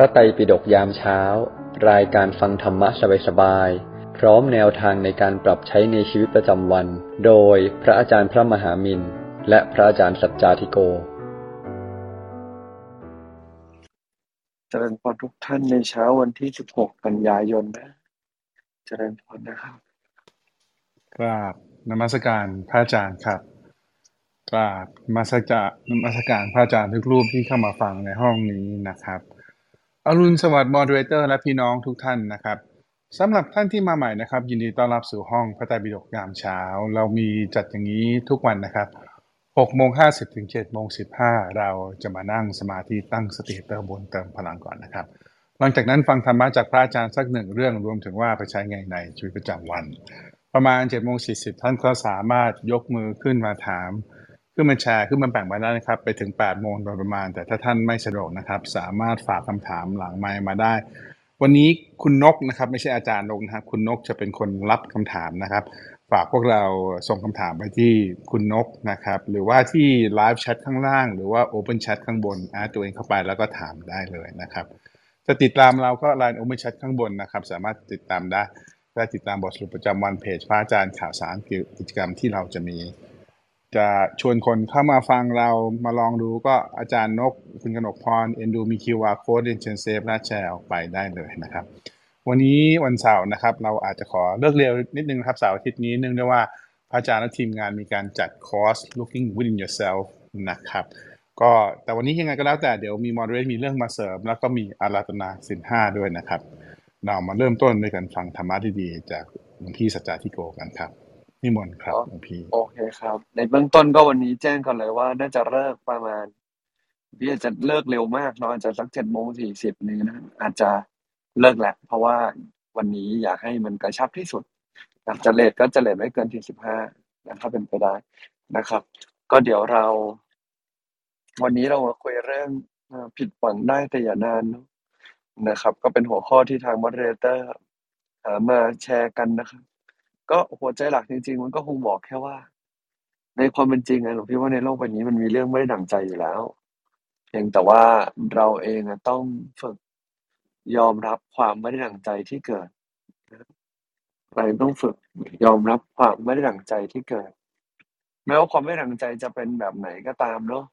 ระไตรปิฎกยามเช้า รายการฟังธรรมะสบายๆ พร้อมแนวทางในการปรับใช้ในชีวิตประจำวัน โดยพระอาจารย์พระมหามินและพระอาจารย์สัจจาธิโกเจริญพรทุกท่านในเช้าวันที่ 16 กันยายนนะ เจริญพรนะครับ กราบนมัสการพระอาจารย์ครับ กราบนมัสการนมัสการพระอาจารย์ทุกรูปที่เข้ามาฟังในห้องนี้นะครับ อรุณสวัสดิ์มอดเรเตอร์และพี่น้องทุกท่านนะครับสำหรับท่านที่มาใหม่นะครับ ยินดีต้อนรับสู่ห้องพระไตรปิฎกยามเช้า เรามีจัดอย่างนี้ทุกวันนะครับ6โมง50ถึง7โมง15 เราจะมานั่งสมาธิตั้งสติเติมบุญเติมพลังก่อนนะครับ หลังจากนั้นฟังธรรมะจากพระอาจารย์สักหนึ่งเรื่องรวมถึงว่าไปใช้ไงในชีวิตประจำวัน ประมาณ7โมง40 ท่านก็สามารถยกมือขึ้นมาถาม ขึ้นมาแชร์ขึ้นมาแบ่งมาได้นะครับ ไปถึง 8 โมงโดยประมาณ แต่ถ้าท่านไม่สะดวกนะครับ สามารถฝากคำถามหลังไมค์มาได้ วันนี้คุณนกนะครับ ไม่ใช่อาจารย์นกนะครับ คุณนกจะเป็นคนรับคำถามนะครับ ฝากพวกเราส่งคำถามไปที่คุณนกนะครับ หรือว่าที่ไลฟ์แชทข้างล่าง หรือว่า Open Chat ข้างบนแอดตัวเองเข้าไปแล้วก็ถามได้เลยนะครับจะติดตามเราก็ Line Open Chat ข้างบนนะครับ สามารถติดตามได้และติดตามบทสรุปประจำวันเพจพระอาจารย์ข่าวสารกิจกรรมที่เราจะมี จะชวนคนเข้ามาฟังเรามาลองดูก็อาจารย์นกคุณกนกพรเอ็นดูมี QR Code เรียนเชิญเซฟและแชร์ออกไปได้เลยนะครับ วันนี้วันเสาร์นะครับ เราอาจจะขอเลิกเร็วนิดนึงครับเสาร์อาทิตย์นี้เนื่องด้วยว่าพระอาจารย์และทีมงานมีการจัดคอร์ส looking within yourself นะครับ ก็แต่วันนี้ยังไงก็แล้วแต่เดี๋ยวมี moderate มีเรื่องมาเสริม แล้วก็มีอาราธนาสินห้าด้วยนะครับ เรามาเริ่มต้นด้วยกันฟังธรรมะดีๆจากหลวงพี่สัจจาธิโกกันครับ นิมนต์ครับหลวงพี่โอเคครับ ในเบื้องต้นก็วันนี้แจ้งก่อนเลยว่า น่าจะเลิกประมาณพี่อาจจะเลิกเร็วมากเนาะอาจจะสักเจ็ดโมงสี่สิบนี้นะอาจจะเลิกแหละเพราะว่าวันนี้อยากให้มันกระชับที่สุดอยากจะเลทก็จะเลทไม่เกินที่สิบห้านะครับเป็นไปได้นะครับ ก็เดี๋ยวเรา วันนี้เรามาคุยเรื่องเอ่อผิดหวังได้แต่อย่านานเนอะนะครับ ก็เป็นหัวข้อที่ทางมอดเรเตอร์หามาแชร์กันนะครับ ก็หัวใจหลักจริง ๆ มันก็คงบอกแค่ว่า ในความเป็นจริงอะหลวงพี่ว่าในโลกใบนี้มันมีเรื่องไม่ได้ดั่งใจอยู่แล้ว เพียงแต่ว่าเราเองอะต้องฝึกยอมรับความไม่ได้ดั่งใจที่เกิดเราต้องฝึกยอมรับความไม่ได้ดั่งใจที่เกิดแม้ว่าความไม่ดั่งใจจะเป็นแบบไหนก็ตามเนาะ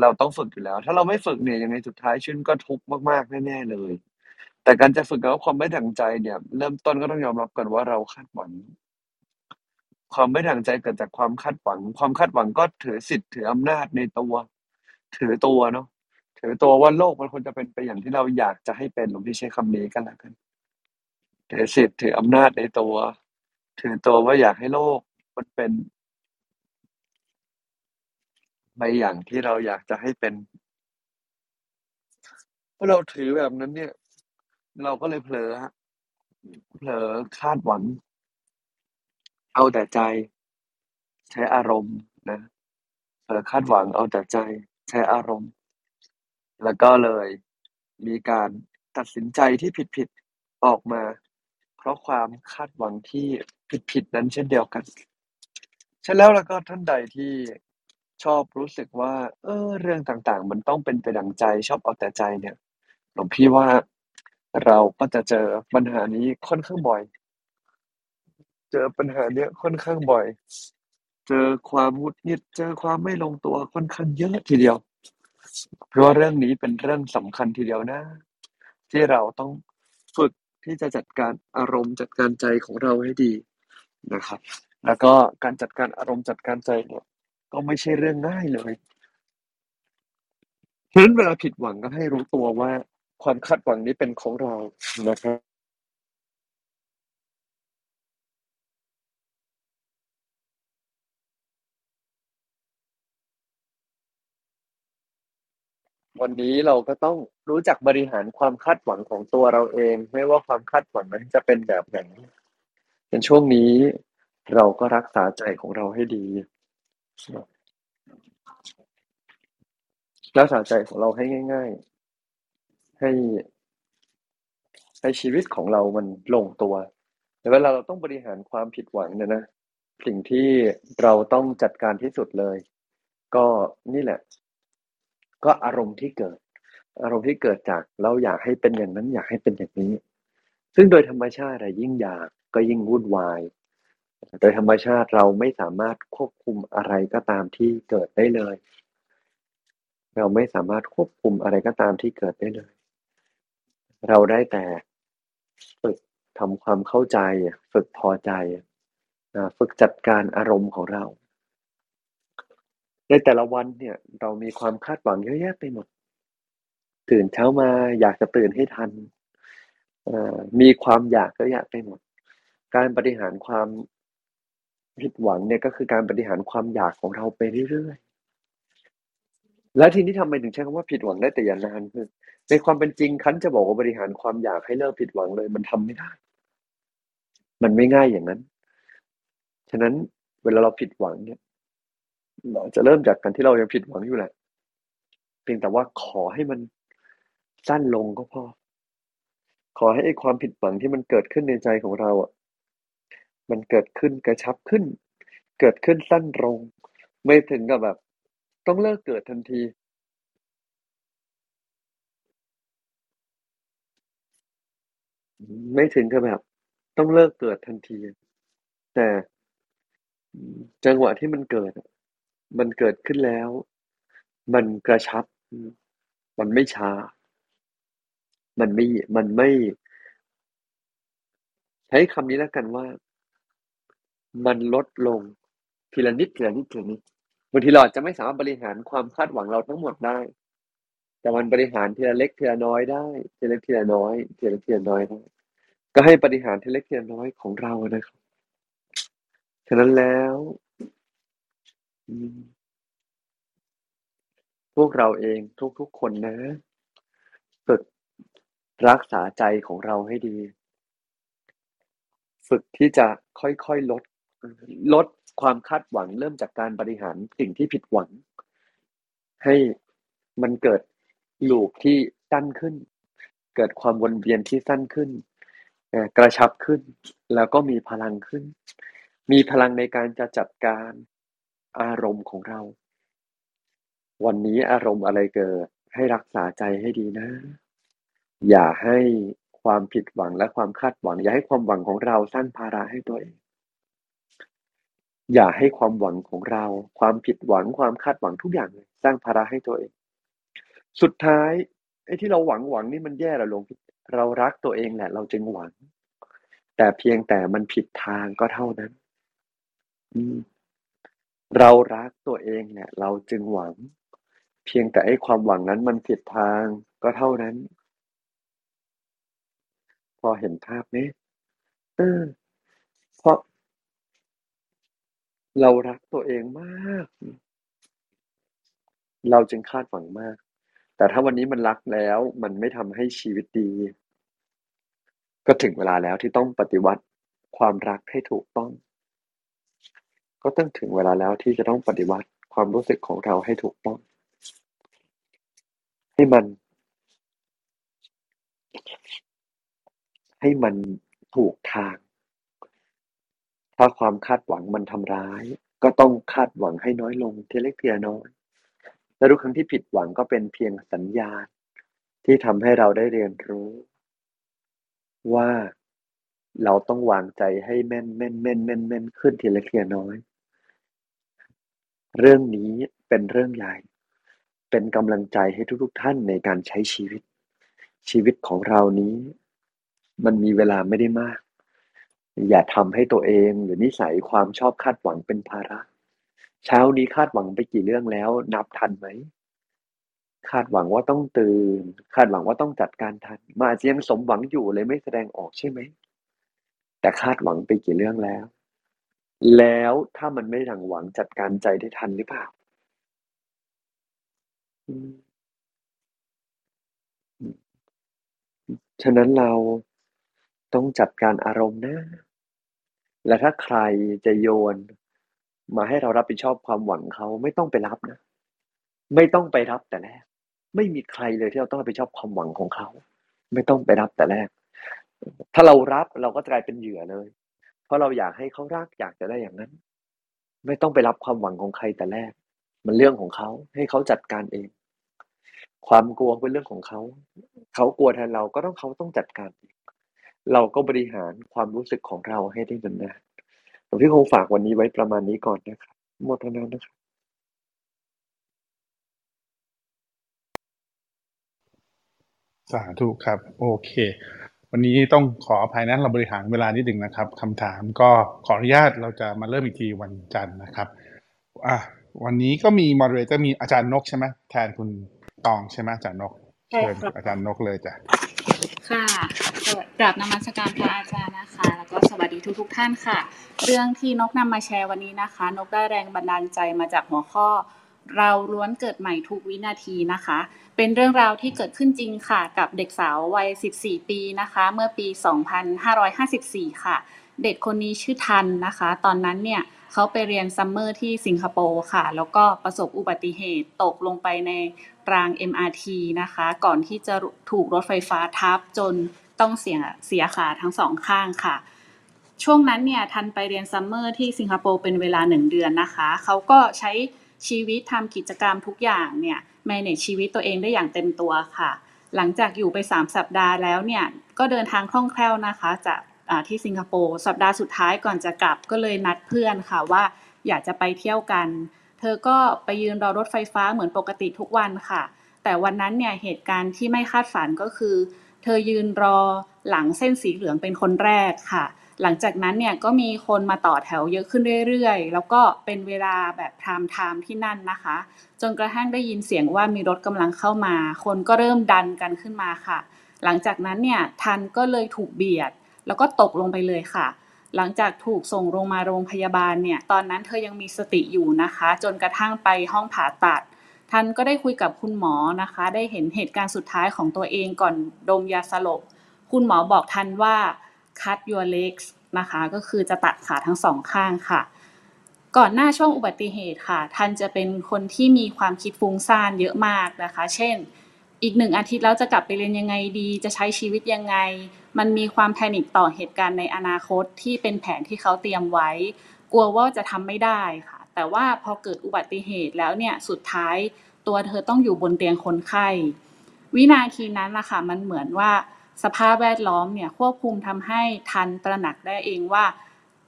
เราต้องฝึกอยู่แล้ว ถ้าเราไม่ฝึกเนี่ยยังไงสุดท้ายชีวิตก็ทุกข์มากๆแน่ๆเลย แต่การจะฝึกกับความไม่ดั่งใจเนี่ย เริ่มต้นก็ต้องยอมรับก่อนว่าเราคาดหวัง ความไม่ดั่งใจเกิดจากความคาดหวัง ความคาดหวังก็ถือสิทธิ์ถืออำนาจในตัว ถือตัวเนาะถือตัวว่าโลกมันควรจะเป็นไปอย่างที่เราอยากจะให้เป็นหลวงพี่ใช้คำนี้กันล้วกันถือสิทธิ์ถืออำนาจในตัว ถือตัวว่าอยากให้โลกมันเป็นไปอย่างที่เราอยากจะให้เป็นเมื่อเราถือแบบนั้นเนี่ย เราก็เลยเผลอฮะเผลอคาดหวัง เอาแต่ใจ ใช้อารมณ์นะเผลอคาดหวังเอาแต่ใจ ใช้อารมณ์ แล้วก็เลยมีการตัดสินใจที่ผิดๆออกมา เพราะความคาดหวังที่ผิดๆนั้นเช่นเดียวกันใช่แล้วแล้วก็ท่านใดที่ชอบรู้สึกว่า เออ เรื่องต่างๆ มันต้องเป็นไปดังใจ ชอบเอาแต่ใจเนี่ยหลวงพี่ว่า เราก็จะเจอปัญหานี้ค่อนข้างบ่อย เจอปัญหาเนี้ยค่อนข้างบ่อย เจอความหงุดหงิด เจอความไม่ลงตัวค่อนข้างเยอะทีเดียว เพราะว่าเรื่องนี้เป็นเรื่องสำคัญทีเดียวนะ ที่เราต้องฝึกที่จะจัดการอารมณ์จัดการใจของเราให้ดีนะครับ แล้วก็การจัดการอารมณ์จัดการใจเนี่ย ก็ไม่ใช่เรื่องง่ายเลยฉะนั้นเวลาผิดหวังก็ให้รู้ตัวว่า ความคาดหวังนี้เป็นของเรานะครับวันนี้เราก็ต้องรู้จักบริหารความคาดหวังของตัวเราเอง ไม่ว่าความคาดหวังนั้นจะเป็นแบบไหนในช่วงนี้เราก็รักษาใจของเราให้ดี รักษาใจของเราให้ง่าย ๆ ให้ให้ชีวิตของเรามันลงตัวแต่เวลาเราต้องบริหารความผิดหวังเนี่ยนะสิ่งที่เราต้องจัดการที่สุดเลย ก็นี่แหละ ก็อารมณ์ที่เกิด อารมณ์ที่เกิดจากเราอยากให้เป็นอย่างนั้น อยากให้เป็นอย่างนี้ ซึ่งโดยธรรมชาติอะยิ่งอยากก็ยิ่งวุ่นวาย โดยธรรมชาติเราไม่สามารถควบคุมอะไรก็ตามที่เกิดได้เลย เราไม่สามารถควบคุมอะไรก็ตามที่เกิดได้เลย เราได้แต่ฝึกทำความเข้าใจ ฝึกพอใจ ฝึกจัดการอารมณ์ของเรา ในแต่ละวันเนี่ย เรามีความคาดหวังเยอะแยะไปหมด ตื่นเช้ามาอยากจะตื่นให้ทัน มีความอยากเยอะแยะไปหมด การบริหารความผิดหวังเนี่ยก็คือการบริหารความอยากของเราไปเรื่อย และทีนี้ทำไมถึงใช้คำว่าผิดหวังได้แต่อย่านานคือในความเป็นจริงคันจะบอกว่าบริหารความอยากให้เลิกผิดหวังเลย มันทำไม่ได้ มันไม่ง่ายอย่างนั้น ฉะนั้นเวลาเราผิดหวังเนี่ย เราจะเริ่มจากการที่เรายังผิดหวังอยู่แหละ เพียงแต่ว่าขอให้มันสั้นลงก็พอ ขอให้ไอ้ความผิดหวังที่มันเกิดขึ้นในใจของเราอะ มันเกิดขึ้นกระชับขึ้น เกิดขึ้นสั้นลง ไม่ถึงกับแบบ ต้องเลิกเกิดทันทีไม่ถึงกับแบบ ต้องเลิกเกิดทันที แต่จังหวะที่มันเกิด มันเกิดขึ้นแล้ว มันกระชับ มันไม่ช้า มันไม่มันไม่ ใช้คำนี้แล้วกันว่า มันลดลงทีละนิดทีละนิดทีละนิด บางทีเราอาจจะไม่สามารถบริหารความคาดหวังเราทั้งหมดได้ แต่มันบริหารทีละเล็กทีละน้อยได้ทีละเล็กทีละน้อยทีละเล็กทีละน้อยได้ก็ให้บริหารทีละเล็กทีละน้อยของเรานะครับฉะนั้นแล้วพวกเราเองทุกๆคนนะฝึกรักษาใจของเราให้ดี ฝึกที่จะค่อยๆลดลด ความคาดหวังเริ่มจากการบริหารสิ่งที่ผิดหวัง ให้มันเกิดลูปที่สั้นขึ้น เกิดความวนเวียนที่สั้นขึ้น กระชับขึ้น แล้วก็มีพลังขึ้น มีพลังในการจะจัดการอารมณ์ของเรา วันนี้อารมณ์อะไรเกิด ให้รักษาใจให้ดีนะ อย่าให้ความผิดหวังและความคาดหวัง อย่าให้ความหวังของเราสร้างภาระให้ตัวเอง อย่าให้ความหวังของเรา ความผิดหวังความคาดหวังทุกอย่างเลยสร้างภาระให้ตัวเอง สุดท้ายไอ้ที่เราหวังหวังนี่มันแย่หรอหลวงพี่เรารักตัวเองแหละ เราจึงหวัง แต่เพียงแต่มันผิดทางก็เท่านั้นเรารักตัวเองเนี่ย เราจึงหวัง เพียงแต่ไอ้ความหวังนั้นมันผิดทางก็เท่านั้น พอเห็นภาพไหมเออเพราะ เรารักตัวเองมาก เราจึงคาดหวังมาก แต่ถ้าวันนี้มันรักแล้ว มันไม่ทำให้ชีวิตดี ก็ถึงเวลาแล้วที่ต้องปฏิวัติความรักให้ถูกต้อง ก็ต้องถึงเวลาแล้วที่จะต้องปฏิวัติความรู้สึกของเราให้ถูกต้อง ให้มัน ให้มันถูกทาง ถ้าความคาดหวังมันทำร้าย ก็ต้องคาดหวังให้น้อยลงทีเล็กทีน้อย และทุกครั้งที่ผิดหวังก็เป็นเพียงสัญญาณ ที่ทำให้เราได้เรียนรู้ ว่าเราต้องวางใจให้แม่นแม่นแม่นแม่นแม่นขึ้นทีละทีน้อย เรื่องนี้เป็นเรื่องใหญ่ เป็นกำลังใจให้ทุกๆท่านในการใช้ชีวิต ชีวิตของเรานี้ มันมีเวลาไม่ได้มาก อย่าทำให้ตัวเองหรือนิสัยความชอบคาดหวังเป็นภาระ เช้านี้คาดหวังไปกี่เรื่องแล้ว นับทันไหม คาดหวังว่าต้องตื่น คาดหวังว่าต้องจัดการทันมาอาจจะยังสมหวังอยู่เลยไม่แสดงออกใช่ไหม แต่คาดหวังไปกี่เรื่องแล้ว แล้วถ้ามันไม่ดังหวังจัดการใจได้ทันหรือเปล่าฉะนั้นเราต้องจัดการอารมณ์นะ และถ้าใครจะโยน มาให้เรารับผิดชอบความหวังเขาไม่ต้องไปรับนะ ไม่ต้องไปรับแต่แรก ไม่มีใครเลยที่เราต้องรับผิดชอบความหวังของเขา ไม่ต้องไปรับแต่แรก ถ้าเรารับเราก็กลายเป็นเหยื่อเลย เพราะเราอยากให้เขารักอยากจะได้อย่างนั้น ไม่ต้องไปรับความหวังของใครแต่แรก มันเรื่องของเขาให้เขาจัดการเอง ความกลัวเป็นเรื่องของเขา เขากลัวแทนเราก็ต้องเขาต้องจัดการเอง เราก็บริหารความรู้สึกของเราให้ได้นานๆหลวงพี่คงฝากวันนี้ไว้ประมาณนี้ก่อนนะครับโมทนานะครับสาธุครับ โอเค วันนี้ต้องขออภัยนะเราบริหารเวลานิดหนึ่งนะครับคำถามก็ขออนุญาตเราจะมาเริ่มอีกทีวันจันทร์นะครับอะวันนี้ก็มีมอดเรเตอร์มีอาจารย์นกใช่ไหมแทนคุณตองใช่ไหมอาจารย์นกใช่เชิญครับอาจารย์นกเลยจ้ะ ค่ะสวัสดีกราบนมัสการพระอาจารย์นะคะ แล้วก็สวัสดีทุกทุกท่านค่ะ เรื่องที่นกนำมาแชร์วันนี้นะคะ นกได้แรงบันดาลใจมาจากหัวข้อ เราล้วนเกิดใหม่ทุกวินาทีนะคะ เป็นเรื่องราวที่เกิดขึ้นจริงค่ะ กับเด็กสาววัย 14 ปีนะคะ เมื่อปี 2554 ค่ะ เด็กคนนี้ชื่อธันย์นะคะ ตอนนั้นเนี่ยเขาไปเรียน summer ที่สิงคโปร์ค่ะ แล้วก็ประสบอุบัติเหตุตกลงไปใน ราง MRT นะคะ ก่อนที่จะถูกรถไฟฟ้าทับจนต้องเสียเสียขาทั้งสองข้างค่ะ ช่วงนั้นเนี่ยธันย์ไปเรียน summer ที่สิงคโปร์เป็นเวลาหนึ่งเดือนนะคะ เขาก็ใช้ชีวิตทำกิจกรรมทุกอย่างเนี่ย manage ชีวิตตัวเองได้อย่างเต็มตัวค่ะ หลังจากอยู่ไป 3 สัปดาห์แล้วเนี่ยก็เดินทางคล่องแคล่วนะคะ จากที่สิงคโปร์สัปดาห์สุดท้ายก่อนจะกลับก็เลยนัดเพื่อนค่ะว่าอยากจะไปเที่ยวกัน เธอก็ไปยืนรอรถไฟฟ้าเหมือนปกติทุกวันค่ะ แต่วันนั้นเนี่ยเหตุการณ์ที่ไม่คาดฝันก็คือ เธอยืนรอหลังเส้นสีเหลืองเป็นคนแรกค่ะ หลังจากนั้นเนี่ยก็มีคนมาต่อแถวเยอะขึ้นเรื่อยๆ แล้วก็เป็นเวลาแบบพรามไทม์ที่นั่นนะคะ จนกระทั่งได้ยินเสียงว่ามีรถกำลังเข้ามา คนก็เริ่มดันกันขึ้นมาค่ะ หลังจากนั้นเนี่ยทันก็เลยถูกเบียด แล้วก็ตกลงไปเลยค่ะ หลังจากถูกส่งลงมาโรงพยาบาลเนี่ย ตอนนั้นเธอยังมีสติอยู่นะคะ จนกระทั่งไปห้องผ่าตัดทันก็ได้คุยกับคุณหมอนะคะ ได้เห็นเหตุการณ์สุดท้ายของตัวเองก่อนดมยาสลบ คุณหมอบอกทันว่า cut your legs นะคะ ก็คือจะตัดขาทั้งสองข้างค่ะ ก่อนหน้าช่วงอุบัติเหตุค่ะทันจะเป็นคนที่มีความคิดฟุ้งซ่านเยอะมากนะคะ เช่น อีกหนึ่งอาทิตย์แล้วจะกลับไปเรียนยังไงดี จะใช้ชีวิตยังไง มันมีความแพนิคต่อเหตุการณ์ในอนาคตที่เป็นแผนที่เขาเตรียมไว้ กลัวว่าจะทำไม่ได้ค่ะ แต่ว่าพอเกิดอุบัติเหตุแล้วเนี่ยสุดท้ายตัวเธอต้องอยู่บนเตียงคนไข้ วินาทีนั้นนะคะมันเหมือนว่าสภาพแวดล้อมเนี่ยควบคุมทำให้ทันตระหนักได้เองว่า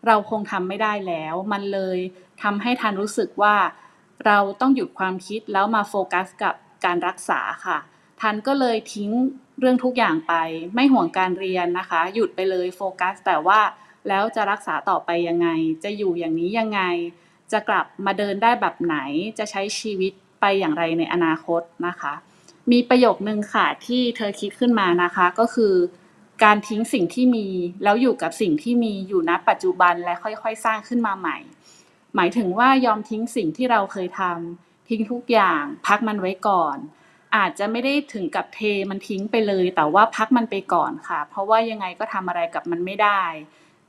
เราคงทำไม่ได้แล้ว มันเลยทำให้ทันรู้สึกว่า เราต้องหยุดความคิดแล้วมาโฟกัสกับการรักษาค่ะ ธันย์ก็เลยทิ้งเรื่องทุกอย่างไป ไม่ห่วงการเรียนนะคะ หยุดไปเลยโฟกัส แต่ว่าแล้วจะรักษาต่อไปยังไง จะอยู่อย่างนี้ยังไง จะกลับมาเดินได้แบบไหน จะใช้ชีวิตไปอย่างไรในอนาคตนะคะ มีประโยคนึงค่ะที่เธอคิดขึ้นมานะคะก็คือการทิ้งสิ่งที่มีแล้วอยู่กับสิ่งที่มีอยู่ณปัจจุบันและค่อยๆ สร้างขึ้นมาใหม่ หมายถึงว่ายอมทิ้งสิ่งที่เราเคยทำทิ้งทุกอย่าง พักมันไว้ก่อน อาจจะไม่ได้ถึงกับเทมันทิ้งไปเลย แต่ว่าพักมันไปก่อนค่ะ เพราะว่ายังไงก็ทำอะไรกับมันไม่ได้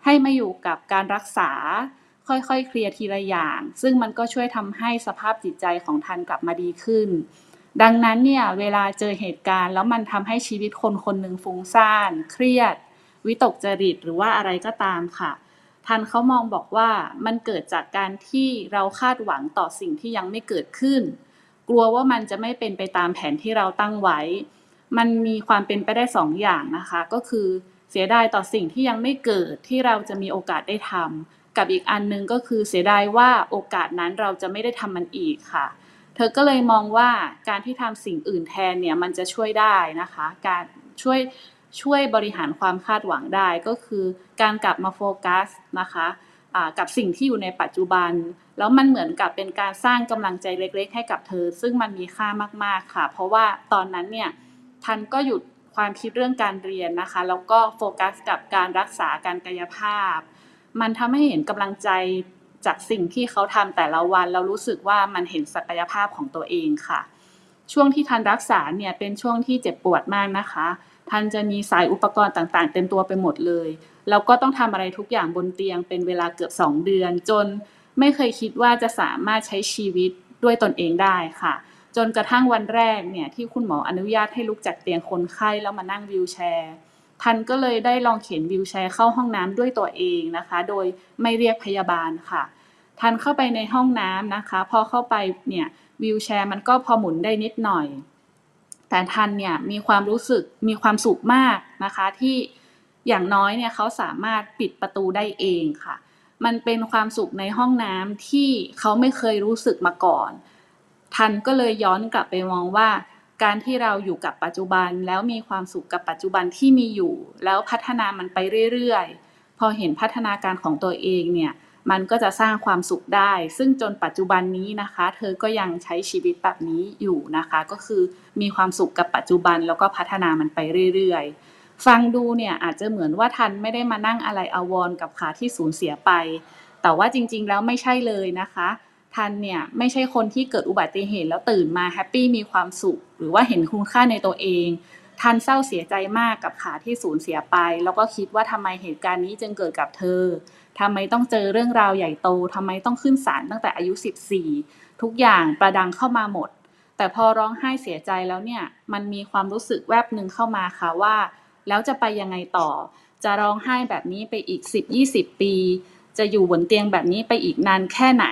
ให้มาอยู่กับการรักษา ค่อยๆ เคลียร์ทีละอย่าง ซึ่งมันก็ช่วยทำให้สภาพจิตใจของทันกลับมาดีขึ้น ดังนั้นเนี่ยเวลาเจอเหตุการณ์แล้วมันทำให้ชีวิตคนคนหนึ่งฟุ้งซ่าน เครียด วิตกจริตหรือว่าอะไรก็ตามค่ะทันเขามองบอกว่ามันเกิดจากการที่เราคาดหวังต่อสิ่งที่ยังไม่เกิดขึ้น กลัวว่ามันจะไม่เป็นไปตามแผนที่เราตั้งไว้ มันมีความเป็นไปได้สองอย่างนะคะ ก็คือเสียดายต่อสิ่งที่ยังไม่เกิดที่เราจะมีโอกาสได้ทำกับอีกอันหนึงก็คือเสียดายว่าโอกาสนั้นเราจะไม่ได้ทำมันอีกค่ะ เธอก็เลยมองว่าการที่ทำสิ่งอื่นแทนเนี่ยมันจะช่วยได้นะคะ การช่วยช่วยบริหารความคาดหวังได้ก็คือการกลับมาโฟกัสนะคะ กับสิ่งที่อยู่ในปัจจุบัน แล้วมันเหมือนกับเป็นการสร้างกำลังใจเล็ก ๆ ให้กับเธอ ซึ่งมันมีค่ามากๆค่ะ เพราะว่าตอนนั้นเนี่ยทันก็หยุดความคิดเรื่องการเรียนนะคะ แล้วก็โฟกัสกับการรักษาการกายภาพ มันทำให้เห็นกำลังใจจากสิ่งที่เขาทำแต่ละวัน เรารู้สึกว่ามันเห็นศักยภาพของตัวเองค่ะ ช่วงที่ทันรักษาเนี่ยเป็นช่วงที่เจ็บปวดมากนะคะ ทันจะมีสายอุปกรณ์ต่างๆ เต็มตัวไปหมดเลย แล้วก็ต้องทำอะไรทุกอย่างบนเตียงเป็นเวลาเกือบ 2 เดือน จนไม่เคยคิดว่าจะสามารถใช้ชีวิตด้วยตนเองได้ค่ะ จนกระทั่งวันแรกเนี่ยที่คุณหมออนุญาตให้ลุกจากเตียงคนไข้แล้วมานั่งวีลแชร์ทันก็เลยได้ลองเข็นวีลแชร์เข้าห้องน้ำด้วยตัวเองนะคะ โดยไม่เรียกพยาบาลค่ะทันเข้าไปในห้องน้ำนะคะ พอเข้าไปเนี่ยวีลแชร์มันก็พอหมุนได้นิดหน่อย แต่ทันเนี่ยมีความรู้สึกมีความสุขมากนะคะที่ อย่างน้อยเนี่ยเขาสามารถปิดประตูได้เองค่ะ มันเป็นความสุขในห้องน้ำที่เขาไม่เคยรู้สึกมาก่อน ทันก็เลยย้อนกลับไปมองว่า การที่เราอยู่กับปัจจุบันแล้วมีความสุขกับปัจจุบันที่มีอยู่ แล้วพัฒนามันไปเรื่อยๆ พอเห็นพัฒนาการของตัวเองเนี่ยมันก็จะสร้างความสุขได้ ซึ่งจนปัจจุบันนี้นะคะ เธอก็ยังใช้ชีวิตแบบนี้อยู่นะคะ ก็คือมีความสุขกับปัจจุบันแล้วก็พัฒนามันไปเรื่อยๆ ฟังดูเนี่ยอาจจะเหมือนว่าทันไม่ได้มานั่งอะไรอาวรกับขาที่สูญเสียไป แต่ว่าจริงๆ แล้วไม่ใช่เลยนะคะ ทันเนี่ยไม่ใช่คนที่เกิดอุบัติเหตุแล้วตื่นมาแฮปปี้มีความสุข หรือว่าเห็นคุณค่าในตัวเอง ทันเศร้าเสียใจมากกับขาที่สูญเสียไป แล้วก็คิดว่าทำไมเหตุการณ์นี้จึงเกิดกับเธอทำไมต้องเจอเรื่องราวใหญ่โตทำไมต้องขึ้นศาลตั้งแต่อายุ 14 ทุกอย่างประดังเข้ามาหมด แต่พอร้องไห้เสียใจแล้วเนี่ยมันมีความรู้สึกแวบหนึ่งเข้ามาค่ะว่า แล้วจะไปยังไงต่อ จะร้องไห้แบบนี้ไปอีก 10-20 ปี จะอยู่บนเตียงแบบนี้ไปอีกนานแค่ไหน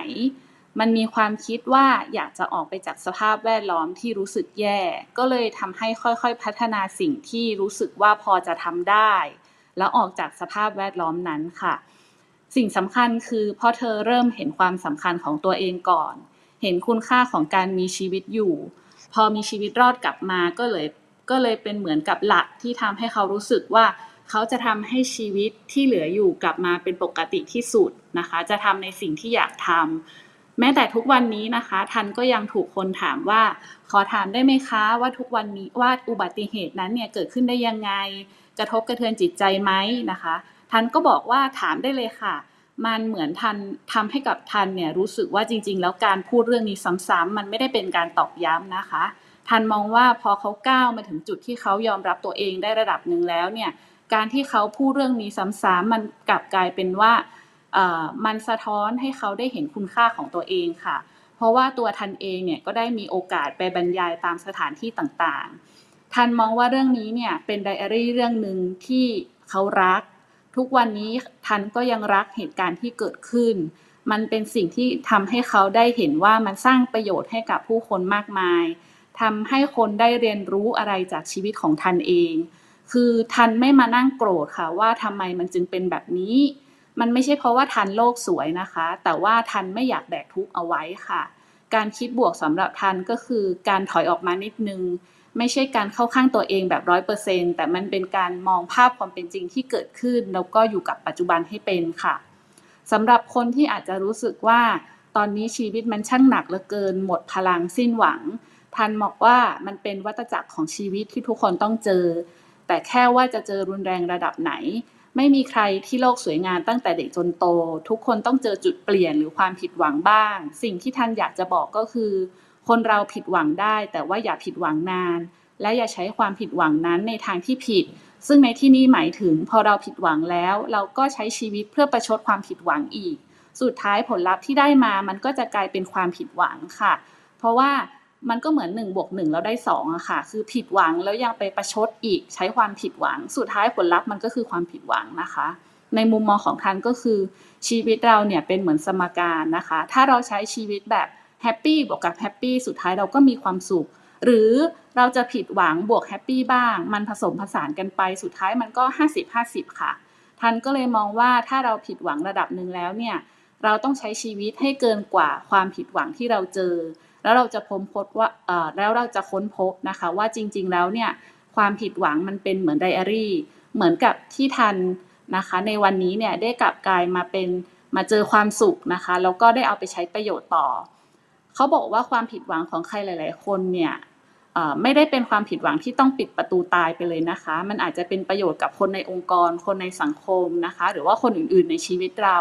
มันมีความคิดว่าอยากจะออกไปจากสภาพแวดล้อมที่รู้สึกแย่ ก็เลยทำให้ค่อยๆพัฒนาสิ่งที่รู้สึกว่าพอจะทำได้ แล้วออกจากสภาพแวดล้อมนั้นค่ะ สิ่งสำคัญคือพอเธอเริ่มเห็นความสำคัญของตัวเองก่อน เห็นคุณค่าของการมีชีวิตอยู่พอมีชีวิตรอดกลับมาก็เลย ก็เลยเป็นเหมือนกับหลักที่ทำให้เขารู้สึกว่า เขาจะทำให้ชีวิตที่เหลืออยู่กลับมาเป็นปกติที่สุดนะคะ จะทำในสิ่งที่อยากทำแม้แต่ทุกวันนี้นะคะ ทันก็ยังถูกคนถามว่า ขอถามได้ไหมคะว่าทุกวันนี้ว่าอุบัติเหตุนั้นเนี่ยเกิดขึ้นได้ยังไง กระทบกระเทือนจิตใจไหมนะคะ ทันก็บอกว่าถามได้เลยค่ะมันเหมือนทันทำให้กับทันเนี่ยรู้สึกว่าจริง ๆ แล้วการพูดเรื่องนี้ซ้ำๆมันไม่ได้เป็นการตอกย้ำนะคะ ทันมองว่าพอเขาก้าวมาถึงจุดที่เขายอมรับตัวเองได้ระดับหนึ่งแล้วเนี่ยการที่เขาพูดเรื่องนี้ซ้ำๆมันกลับกลายเป็นว่ามันสะท้อนให้เขาได้เห็นคุณค่าของตัวเองค่ะ เพราะว่าตัวทันเองเนี่ยก็ได้มีโอกาสไปบรรยายตามสถานที่ต่างๆ ทันมองว่าเรื่องนี้เนี่ยเป็นไดอารี่เรื่องหนึ่งที่เขารัก ทุกวันนี้ทันก็ยังรักเหตุการณ์ที่เกิดขึ้น มันเป็นสิ่งที่ทำให้เขาได้เห็นว่ามันสร้างประโยชน์ให้กับผู้คนมากมาย ทำให้คนได้เรียนรู้อะไรจากชีวิตของทันเอง คือทันไม่มานั่งโกรธค่ะ ว่าทำไมมันจึงเป็นแบบนี้ มันไม่ใช่เพราะว่าทันโลกสวยนะคะ แต่ว่าทันไม่อยากแบกทุกข์เอาไว้ค่ะ การคิดบวกสำหรับทันก็คือการถอยออกมานิดนึง ไม่ใช่การเข้าข้างตัวเองแบบร้อยเปอร์เซ็นแต่มันเป็นการมองภาพความเป็นจริงที่เกิดขึ้น แล้วก็อยู่กับปัจจุบันให้เป็นค่ะสำหรับคนที่อาจจะรู้สึกว่า ตอนนี้ชีวิตมันช่างหนักเหลือเกิน หมดพลังสิ้นหวัง ทันบอกว่ามันเป็นวัฏจักรของชีวิตที่ทุกคนต้องเจอ แต่แค่ว่าจะเจอรุนแรงระดับไหน ไม่มีใครที่โลกสวยงามตั้งแต่เด็กจนโต ทุกคนต้องเจอจุดเปลี่ยนหรือความผิดหวังบ้าง สิ่งที่ท่านอยากจะบอกก็คือ คนเราผิดหวังได้ แต่ว่าอย่าผิดหวังนาน และอย่าใช้ความผิดหวังนั้นในทางที่ผิด ซึ่งในที่นี้หมายถึง พอเราผิดหวังแล้ว เราก็ใช้ชีวิตเพื่อประชดความผิดหวังอีก สุดท้ายผลลัพธ์ที่ได้มามันก็จะกลายเป็นความผิดหวังค่ะ เพราะว่า มันก็เหมือน1บวก1แล้วได้2อะค่ะ คือผิดหวังแล้วยังไปประชดอีกใช้ความผิดหวัง สุดท้ายผลลัพธ์มันก็คือความผิดหวังนะคะ ในมุมมองของธันย์ก็คือชีวิตเราเนี่ยเป็นเหมือนสมการนะคะ ถ้าเราใช้ชีวิตแบบ happy บวกกับ happy สุดท้ายเราก็มีความสุข หรือเราจะผิดหวังบวก happy บ้าง มันผสมผสานกันไปสุดท้ายมันก็ 50-50 ค่ะทันก็เลยมองว่าถ้าเราผิดหวังระดับหนึ่งแล้วเนี่ยเราต้องใช้ชีวิตให้เกินกว่าความผิดหวังที่เราเจอ แล้วเราจะพบพบว่าเออแล้วเราจะค้นพบนะคะว่าจริง ๆ แล้วเนี่ยความผิดหวังมันเป็นเหมือนไดอารี่ เหมือนกับที่ทันนะคะ ในวันนี้เนี่ยได้กลับกลายมาเป็นมาเจอความสุขนะคะแล้วก็ได้เอาไปใช้ประโยชน์ต่อ เขาบอกว่าความผิดหวังของใครหลาย ๆ คนเนี่ยไม่ได้เป็นความผิดหวังที่ต้องปิดประตูตายไปเลยนะคะ มันอาจจะเป็นประโยชน์กับคนในองค์กร คนในสังคมนะคะ หรือว่าคนอื่นๆ ในชีวิตเรา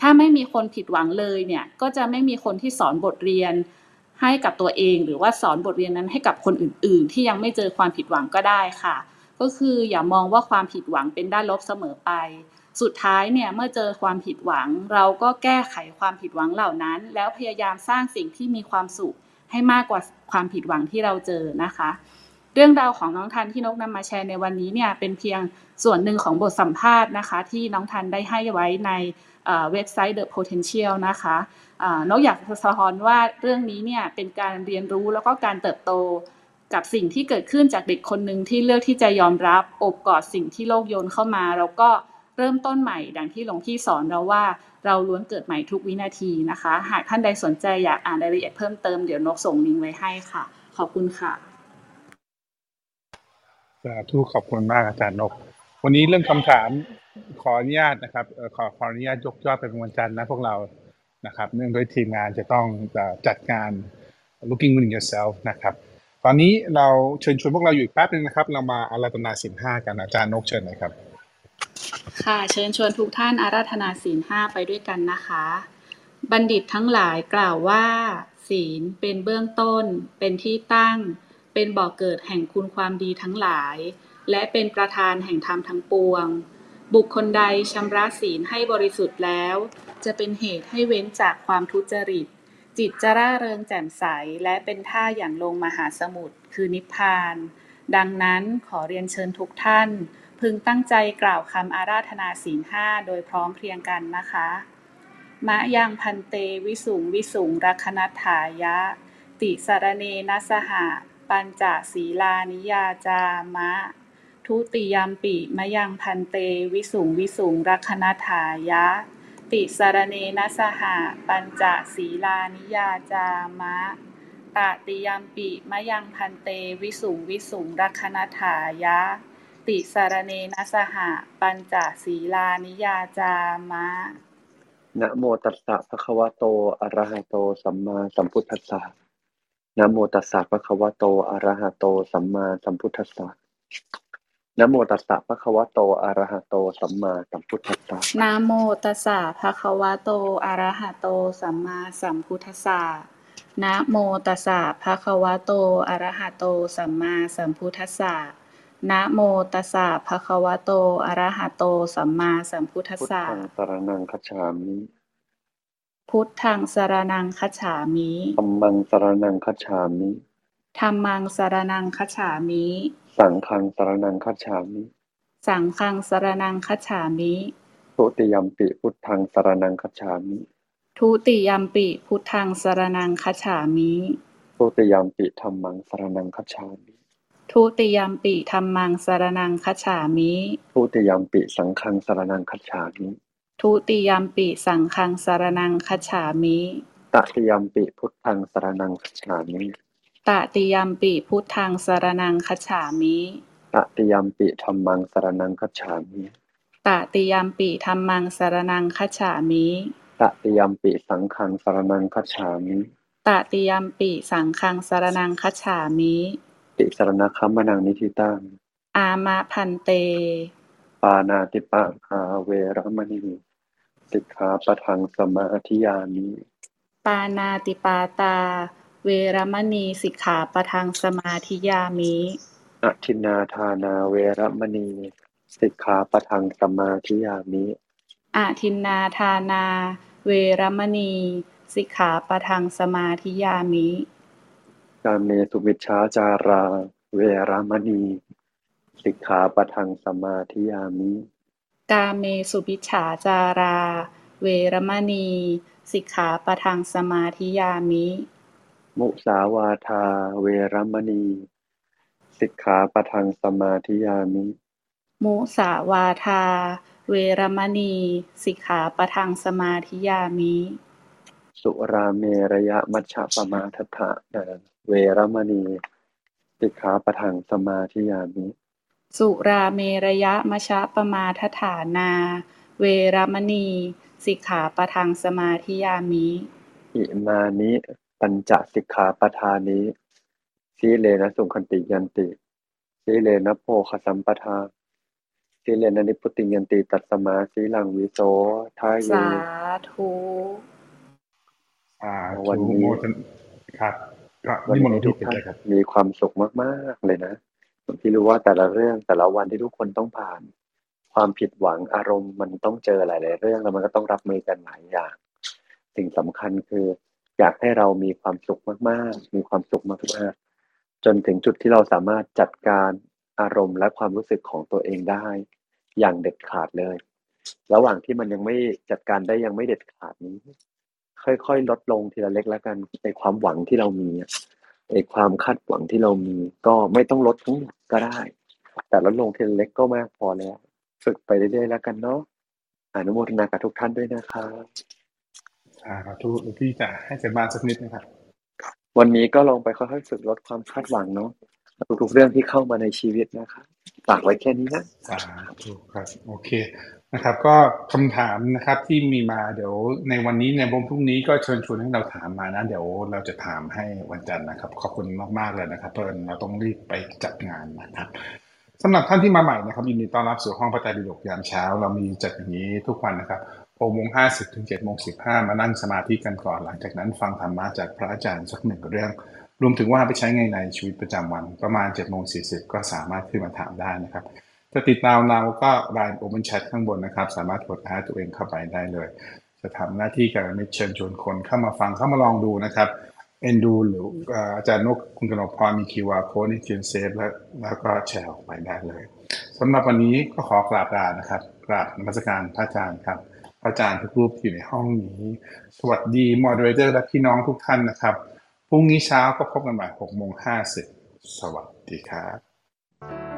ถ้าไม่มีคนผิดหวังเลยเนี่ย ก็จะไม่มีคนที่สอนบทเรียน ให้กับตัวเอง หรือว่าสอนบทเรียนนั้นให้กับคนอื่น ๆ ที่ยังไม่เจอความผิดหวังก็ได้ค่ะ ก็คืออย่ามองว่าความผิดหวังเป็นด้านลบเสมอไป สุดท้ายเนี่ยเมื่อเจอความผิดหวัง เราก็แก้ไขความผิดหวังเหล่านั้น แล้วพยายามสร้างสิ่งที่มีความสุขให้มากกว่าความผิดหวังที่เราเจอนะคะ เรื่องราวของน้องทันที่นกนำมาแชร์ในวันนี้เนี่ยเป็นเพียงส่วนหนึ่งของบทสัมภาษณ์นะคะ ที่น้องทันได้ให้ไว้ในเว็บไซต์ The Potential นะคะนกอยากสะท้อนว่าเรื่องนี้เนี่ยเป็นการเรียนรู้แล้วก็การเติบโตกับสิ่งที่เกิดขึ้นจากเด็กคนหนึ่งที่เลือกที่จะยอมรับอบกอดสิ่งที่โลกโยนเข้ามา แล้วก็เริ่มต้นใหม่ ดังที่หลวงพี่สอนเราว่าเราล้วนเกิดใหม่ทุกวินาทีนะคะ หากท่านใดสนใจอยากอ่านรายละเอียดเพิ่มเติมเดี๋ยวนกส่งลิงก์ไว้ให้ค่ะ ขอบคุณค่ะ สาธุขอบคุณมากอาจารย์นก วันนี้เรื่องคำถามขออนุญาตนะครับขอขออนุญาตยกยอดเป็นวันจันทร์นะพวกเรานะครับ เนื่องด้วยทีมงานจะต้องจัดงาน looking within yourself นะครับ ตอนนี้เราเชิญชวนพวกเราอยู่อีกแป๊บนึงนะครับ เรามาอาราธนาสินห้ากันอาจารย์นกเชิญหน่อยครับ ค่ะเชิญชวนทุกท่านอาราธนาศีลห้าไปด้วยกันนะคะ บัณฑิตทั้งหลายกล่าวว่า ศีลเป็นเบื้องต้นเป็นที่ตั้ง เป็นบ่อกเกิดแห่งคุณความดีทั้งหลาย และเป็นประธานแห่งธรรมทั้งปวง บุคคลใดชำระศีลให้บริสุทธิ์แล้ว จะเป็นเหตุให้เว้นจากความทุจริต จิตจะร่าเริงแจ่มใสและเป็นท่าอย่างลงมหาสมุทรคือนิพพาน ดังนั้นขอเรียนเชิญทุกท่าน พึงตั้งใจกล่าวคำอาราธนาศีลห้าโดยพร้อมเพรียงกันนะคะมะยังพันเตวิสุงวิสุงรัคนัตถายะ ติสารเนนัสหะ ปัญจศีลานิยาจามะ ทุติยมปิมยังพันเตวิสุงวิสุงรัคนัตถายะ ติสารเนนัสหะปัญจศีลานิยาจามะตติยมปิมยังพันเตวิสุงวิสุงรัคนัตถายะ ติสารเนนัสหะปัญจศีลานิยาจามะนะโมตัสสะภะคะวะโตอะระหะโต สัมมาสัมพุทธัสสะ นะโมตัสสะภะคะวะโต อะระหะโต สัมมาสัมพุทธัสสะนะโมตัสสะภะคะวะโต อะระหะโต สัมมาสัมพุทธัสสะนะโมตัสสะภะคะวะโต อะระหะโต สัมมาสัมพุทธัสสะนะโมตัสสะภะคะวะโต อะระหะโต สัมมาสัมพุทธัสสะนะโมตัสสะภะคะวะโต อะระหะโต สัมมาสัมพุทธัสพุทสะธังสรณังคัจฉามิ พุทธังสรนังคัจฉามิธัมมังสรณังคัจฉามิธัมมังสรนังคัจฉามิ สังฆังสรณังคัจฉามิ สังฆังสรนังคัจฉามิทุติยมปิพุทธังสรณังคัจฉามิทุติยัมปิพุทธังสรนังคัจฉามิทุติยมปิธัมมังสรณังคัจฉามิทุติยัมปิธัมมังสรนังคัจฉามิทุติยมปิสังฆังสรณังคัจฉามิ ทุติยัมปิสังฆังสรนังคัจฉามิตติยมปิพุทธังสรณังคัจฉามิ ตติยัมปิพุทธังสรนังคัจฉามิ ตติยมปิธัมมังสรณังคัจฉามิ ตติยัมปิธัมมังสรนังคัจฉามิ ตติยมปิสังฆังสรณังคัจฉามิ ตติยัมปิสังฆังสรนังคัจฉามิ ติสรณคัมมนังนิธิตังอามะพันเต ปานาติปาคาเวรมณี สิกขาปะทังสมาธิยามิปานาติปาตา เวรมณีสิกขาปะทังสมาธิยามิอทินนาทานาเวรมณี สิกขาปะทังสมาธิยามิอาทินนาทานา เวรมณี สิกขาปะทังสมาธิยามิกาเมสุมิชฌาจารา เวรมณี สิกขาปะทังสมาธิยามิ กาเมสุพิจฉาจารา เวรมณี สิกขาปะทังสมาธิยามิ มุสาวาทา เวรมณี สิกขาปะทังสมาธิยามิ มุสาวาทา เวรมณี สิกขาปะทังสมาธิยามิ สุราเมระยะมัชฌะปมาทัฏฐะนาเวรมณี สิกขาปะทังสมาธิยามิ สุราเมระยะมชะปมาทฐานา เวรมณี สิกขาปะทังสมาธิยามิ อิมานิ ปัญจสิกขาปทานิสีเลนะสุขันติยันติสีเลนะโภคสัมปทาสีเลนะนิพพุติยันติตัสสมาสีลังวิโสทายเยสาธุอ่าวันนี้โมทนครับก็วันนิมนต์หลวนี้งทุพี่กเป็นท่านเลยครับมีความสุขมาก ๆ เลยนะผม ที่รู้ว่าแต่ละเรื่องแต่ละวันที่ทุกคนต้องผ่าน ความผิดหวังอารมณ์มันต้องเจอหลาย ๆ เรื่องแล้วมันก็ต้องรับมือกันหลายอย่าง สิ่งสำคัญคือ อยากให้เรามีความสุขมากๆ มีความสุขมากๆ จนถึงจุดที่เราสามารถจัดการอารมณ์และความรู้สึกของตัวเองได้ อย่างเด็ดขาดเลย ระหว่างที่มันยังไม่จัดการได้ยังไม่เด็ดขาดนี้ ค่อย ๆ ลดลงทีละเล็กแล้วกันในความหวังที่เรามี ไอ้ความคาดหวังที่เรามีก็ไม่ต้องลดทั้งหมดก็ได้ แต่ลดลงทีละเล็กก็มากพอแล้ว ฝึกไปเรื่อยๆแล้วกันเนาะอนุโมทนากับทุกท่านด้วยนะครับสาธุหลวงพี่จะให้เสร็จบ้านสักนิดนะครับ วันนี้ก็ลองไปค่อยๆฝึกลดความคาดหวังเนาะทุกๆเรื่องที่เข้ามาในชีวิตนะครับฝากไว้แค่นี้นะสาธุครับ โอเค นะครับ ก็คำถามนะครับที่มีมาเดี๋ยวในวันนี้ในวงพรุ่งนี้ก็เชิญชวนให้เราถามมานะเดี๋ยวเราจะถามให้วันจันทร์นะครับ ขอบคุณมากๆเลยนะครับเพราะเราต้องรีบไปจัดงานนะครับสำหรับท่านที่มาใหม่นะครับยินดีต้อนรับสู่ห้องพระไตรปิฎกยามเช้า เรามีจัดอย่างนี้ทุกวันนะครับหกโมงห้าสิบถึงเจ็ดโมงสิบห้ามานั่งสมาธิกันก่อนหลังจากนั้น ฟังธรรมะจากพระอาจารย์สักหนึ่งเรื่อง รวมถึงว่าไปใช้ไงในชีวิตประจำวัน ประมาณ7จ็ดโมงสีก็สามารถขึ้นมาถามได้นะครับ จะติดตามเราก็ Line Open Chat ข้างบนนะครับ สามารถกด add ตัวเองเข้าไปได้เลย จะทำหน้าที่กัลยาณมิตรเชิญชวนคนเข้ามาฟังเข้ามาลองดูนะครับเอ็นดูหรืออาจารย์นกคุณกนกพรมี QR code ในเขียน save แล้วแล้วก็แชร์ออกไปได้เลยสำหรับวันนี้ก็ขอกราบลานะครับ กราบนมัสการพระอาจารย์ครับ พระอาจารย์ทุกรูปอยู่ในห้องนี้ สวัสดี moderator และพี่น้องทุกท่านนะครับพรุ่งนี้เช้าก็พบกันใหม่6โมง50สวัสดีครับ